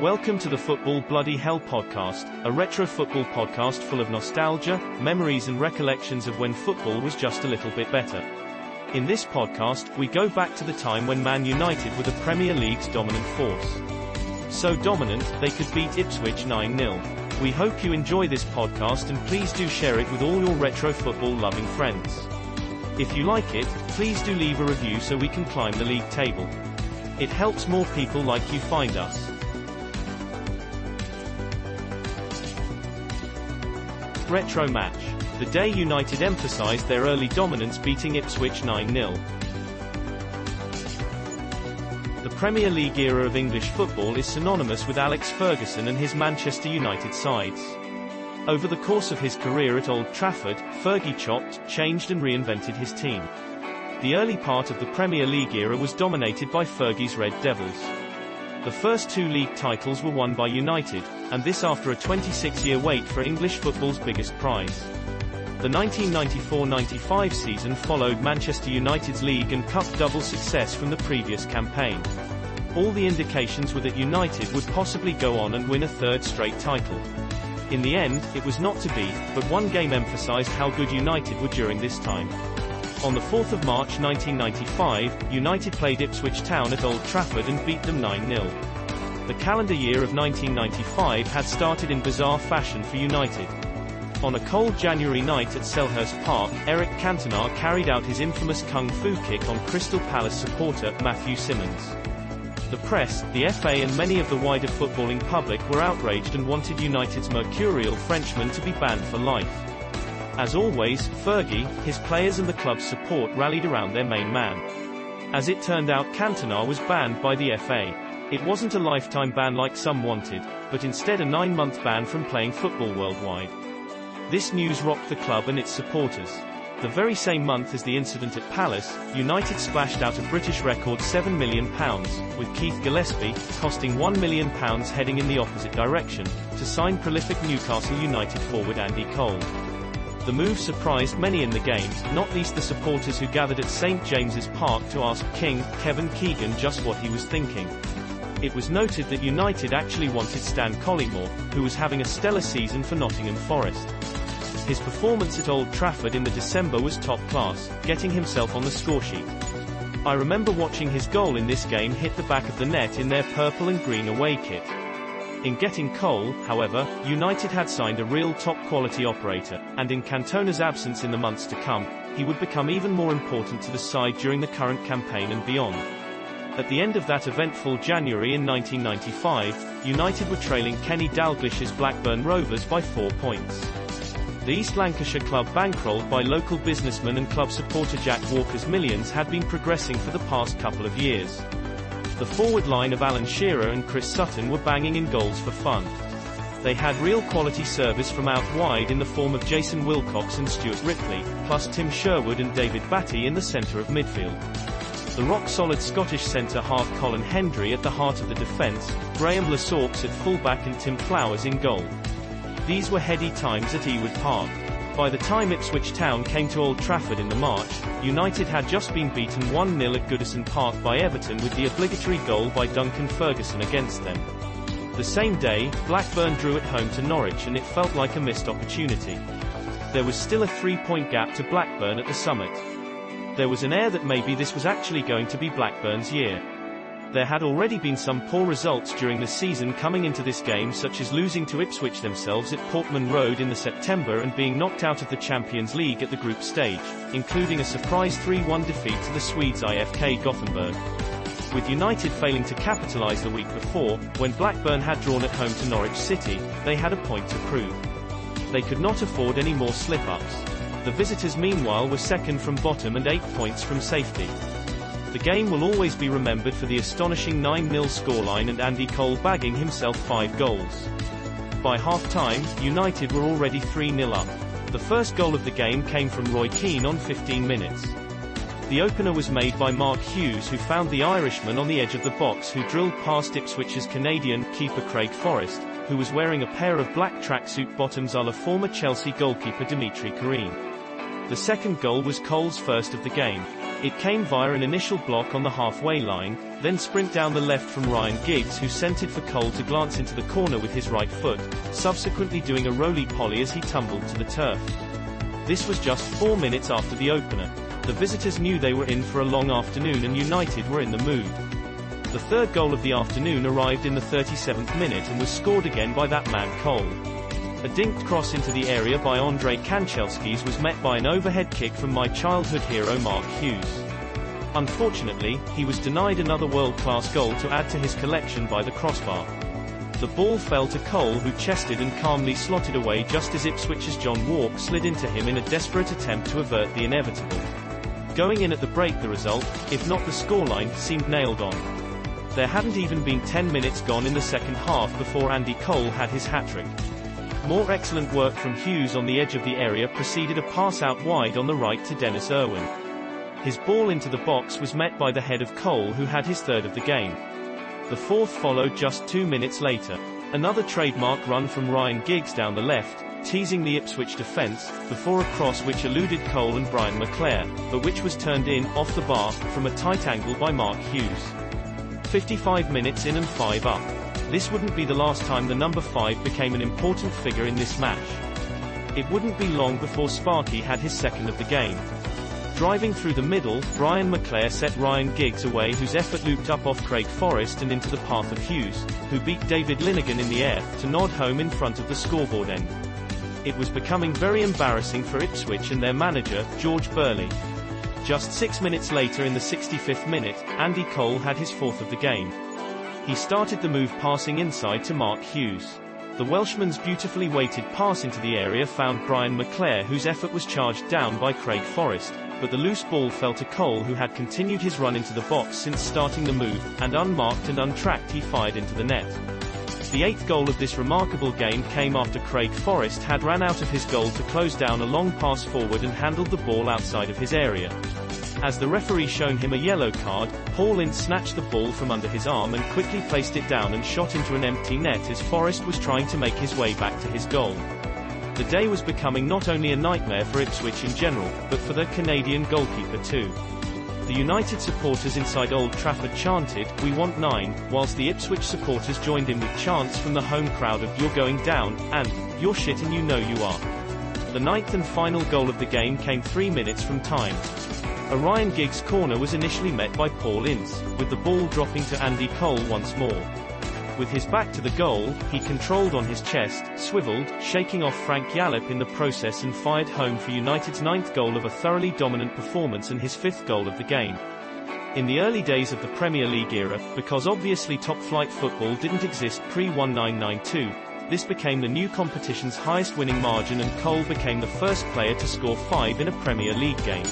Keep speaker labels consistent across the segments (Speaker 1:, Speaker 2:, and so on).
Speaker 1: Welcome to the Football Bloody Hell podcast, a retro football podcast full of nostalgia, memories and recollections of when football was just a little bit better. In this podcast, we go back to the time when Man United were the Premier League's dominant force. So dominant, they could beat Ipswich 9-0. We hope you enjoy this podcast and please do share it with all your retro football loving friends. If you like it, please do leave a review so we can climb the league table. It helps more people like you find us. Retro match. The day United emphasised their early dominance beating Ipswich 9-0. The Premier League era of English football is synonymous with Alex Ferguson and his Manchester United sides. Over the course of his career at Old Trafford, Fergie chopped, changed and reinvented his team. The early part of the Premier League era was dominated by Fergie's Red Devils. The first two league titles were won by United, and this after a 26-year wait for English football's biggest prize. The 1994-95 season followed Manchester United's league and cup double success from the previous campaign. All the indications were that United would possibly go on and win a third straight title. In the end, it was not to be, but one game emphasized how good United were during this time. On the 4th of March 1995, United played Ipswich Town at Old Trafford and beat them 9-0. The calendar year of 1995 had started in bizarre fashion for United. On a cold January night at Selhurst Park, Eric Cantona carried out his infamous kung fu kick on Crystal Palace supporter, Matthew Simmons. The press, the FA and many of the wider footballing public were outraged and wanted United's mercurial Frenchman to be banned for life. As always, Fergie, his players and the club's support rallied around their main man. As it turned out Cantona was banned by the FA. It wasn't a lifetime ban like some wanted, but instead a nine-month ban from playing football worldwide. This news rocked the club and its supporters. The very same month as the incident at Palace, United splashed out a British record £7 million, with Keith Gillespie, costing £1 million heading in the opposite direction, to sign prolific Newcastle United forward Andy Cole. The move surprised many in the game, not least the supporters who gathered at St James's Park to ask King, Kevin Keegan just what he was thinking. It was noted that United actually wanted Stan Collymore, who was having a stellar season for Nottingham Forest. His performance at Old Trafford in the December was top class, getting himself on the scoresheet. I remember watching his goal in this game hit the back of the net in their purple and green away kit. In getting Cole, however, United had signed a real top-quality operator, and in Cantona's absence in the months to come, he would become even more important to the side during the current campaign and beyond. At the end of that eventful January in 1995, United were trailing Kenny Dalglish's Blackburn Rovers by four points. The East Lancashire club bankrolled by local businessman and club supporter Jack Walker's millions had been progressing for the past couple of years. The forward line of Alan Shearer and Chris Sutton were banging in goals for fun. They had real quality service from out wide in the form of Jason Wilcox and Stuart Ripley, plus Tim Sherwood and David Batty in the centre of midfield. The rock-solid Scottish centre half Colin Hendry at the heart of the defence, Graeme Le Saux at full-back and Tim Flowers in goal. These were heady times at Ewood Park. By the time Ipswich Town came to Old Trafford in the March, United had just been beaten 1-0 at Goodison Park by Everton with the obligatory goal by Duncan Ferguson against them. The same day, Blackburn drew at home to Norwich and it felt like a missed opportunity. There was still a three-point gap to Blackburn at the summit. There was an air that maybe this was actually going to be Blackburn's year. There had already been some poor results during the season coming into this game such as losing to Ipswich themselves at Portman Road in the September and being knocked out of the Champions League at the group stage, including a surprise 3-1 defeat to the Swedes IFK Gothenburg. With United failing to capitalise the week before, when Blackburn had drawn at home to Norwich City, they had a point to prove. They could not afford any more slip-ups. The visitors meanwhile were second from bottom and 8 points from safety. The game will always be remembered for the astonishing 9-0 scoreline and Andy Cole bagging himself 5 goals. By half-time, United were already 3-0 up. The first goal of the game came from Roy Keane on 15 minutes. The opener was made by Mark Hughes who found the Irishman on the edge of the box who drilled past Ipswich's Canadian keeper Craig Forrest, who was wearing a pair of black tracksuit bottoms a la former Chelsea goalkeeper Dimitri Kharine. The second goal was Cole's first of the game. It came via an initial block on the halfway line, then sprint down the left from Ryan Giggs who sent it for Cole to glance into the corner with his right foot, subsequently doing a roly-poly as he tumbled to the turf. This was just four minutes after the opener. The visitors knew they were in for a long afternoon and United were in the mood. The third goal of the afternoon arrived in the 37th minute and was scored again by that man Cole. A dinked cross into the area by Andrei Kanchelskis was met by an overhead kick from my childhood hero Mark Hughes. Unfortunately, he was denied another world-class goal to add to his collection by the crossbar. The ball fell to Cole who chested and calmly slotted away just as Ipswich's John Wark slid into him in a desperate attempt to avert the inevitable. Going in at the break the result, if not the scoreline, seemed nailed on. There hadn't even been 10 minutes gone in the second half before Andy Cole had his hat-trick. More excellent work from Hughes on the edge of the area preceded a pass out wide on the right to Denis Irwin. His ball into the box was met by the head of Cole who had his third of the game. The fourth followed just two minutes later. Another trademark run from Ryan Giggs down the left, teasing the Ipswich defence, before a cross which eluded Cole and Brian McClair, but which was turned in, off the bar, from a tight angle by Mark Hughes. 55 minutes in and 5 up. This wouldn't be the last time the number 5 became an important figure in this match. It wouldn't be long before Sparky had his second of the game. Driving through the middle, Brian McClair set Ryan Giggs away whose effort looped up off Craig Forrest and into the path of Hughes, who beat David Linighan in the air, to nod home in front of the scoreboard end. It was becoming very embarrassing for Ipswich and their manager, George Burley. Just six minutes later in the 65th minute, Andy Cole had his fourth of the game. He started the move passing inside to Mark Hughes. The Welshman's beautifully weighted pass into the area found Brian McClair whose effort was charged down by Craig Forrest, but the loose ball fell to Cole who had continued his run into the box since starting the move, and unmarked and untracked he fired into the net. The eighth goal of this remarkable game came after Craig Forrest had ran out of his goal to close down a long pass forward and handled the ball outside of his area. As the referee shown him a yellow card, Paul Ince snatched the ball from under his arm and quickly placed it down and shot into an empty net as Forrest was trying to make his way back to his goal. The day was becoming not only a nightmare for Ipswich in general, but for the Canadian goalkeeper too. The United supporters inside Old Trafford chanted, We want nine, whilst the Ipswich supporters joined in with chants from the home crowd of You're going down, and, You're shit and you know you are. The ninth and final goal of the game came three minutes from time. Ryan Giggs corner was initially met by Paul Ince, with the ball dropping to Andy Cole once more. With his back to the goal, he controlled on his chest, swiveled, shaking off Frank Yallop in the process and fired home for United's ninth goal of a thoroughly dominant performance and his fifth goal of the game. In the early days of the Premier League era, because obviously top-flight football didn't exist pre-1992, this became the new competition's highest winning margin and Cole became the first player to score five in a Premier League game.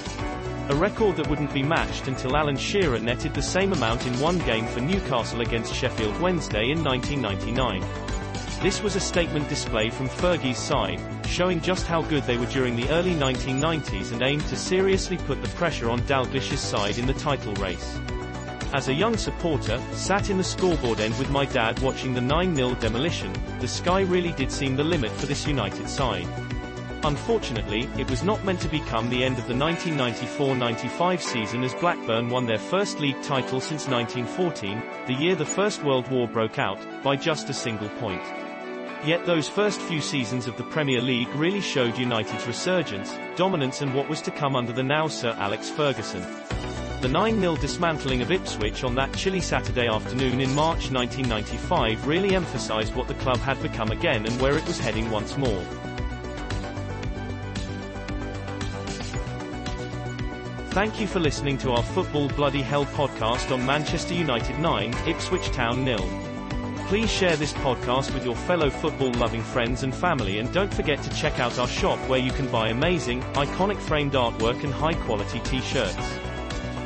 Speaker 1: A record that wouldn't be matched until Alan Shearer netted the same amount in one game for Newcastle against Sheffield Wednesday in 1999. This was a statement display from Fergie's side, showing just how good they were during the early 1990s and aimed to seriously put the pressure on Dalglish's side in the title race. As a young supporter, sat in the scoreboard end with my dad watching the 9-0 demolition, the sky really did seem the limit for this United side. Unfortunately, it was not meant to become the end of the 1994-95 season as Blackburn won their first league title since 1914, the year the First World War broke out, by just a single point. Yet those first few seasons of the Premier League really showed United's resurgence, dominance and what was to come under the now Sir Alex Ferguson. The 9-0 dismantling of Ipswich on that chilly Saturday afternoon in March 1995 really emphasised what the club had become again and where it was heading once more. Thank you for listening to our Football Bloody Hell podcast on Manchester United 9, Ipswich Town nil. Please share this podcast with your fellow football-loving friends and family and don't forget to check out our shop where you can buy amazing, iconic framed artwork and high-quality t-shirts.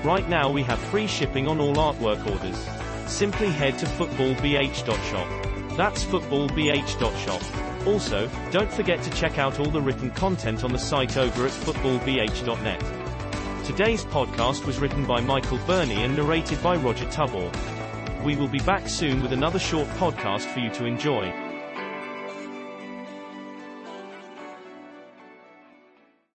Speaker 1: Right now we have free shipping on all artwork orders. Simply head to footballbh.shop. That's footballbh.shop. Also, don't forget to check out all the written content on the site over at footballbh.net. Today's podcast was written by Michael Burney and narrated by Roger T'Obor. We will be back soon with another short podcast for you to enjoy.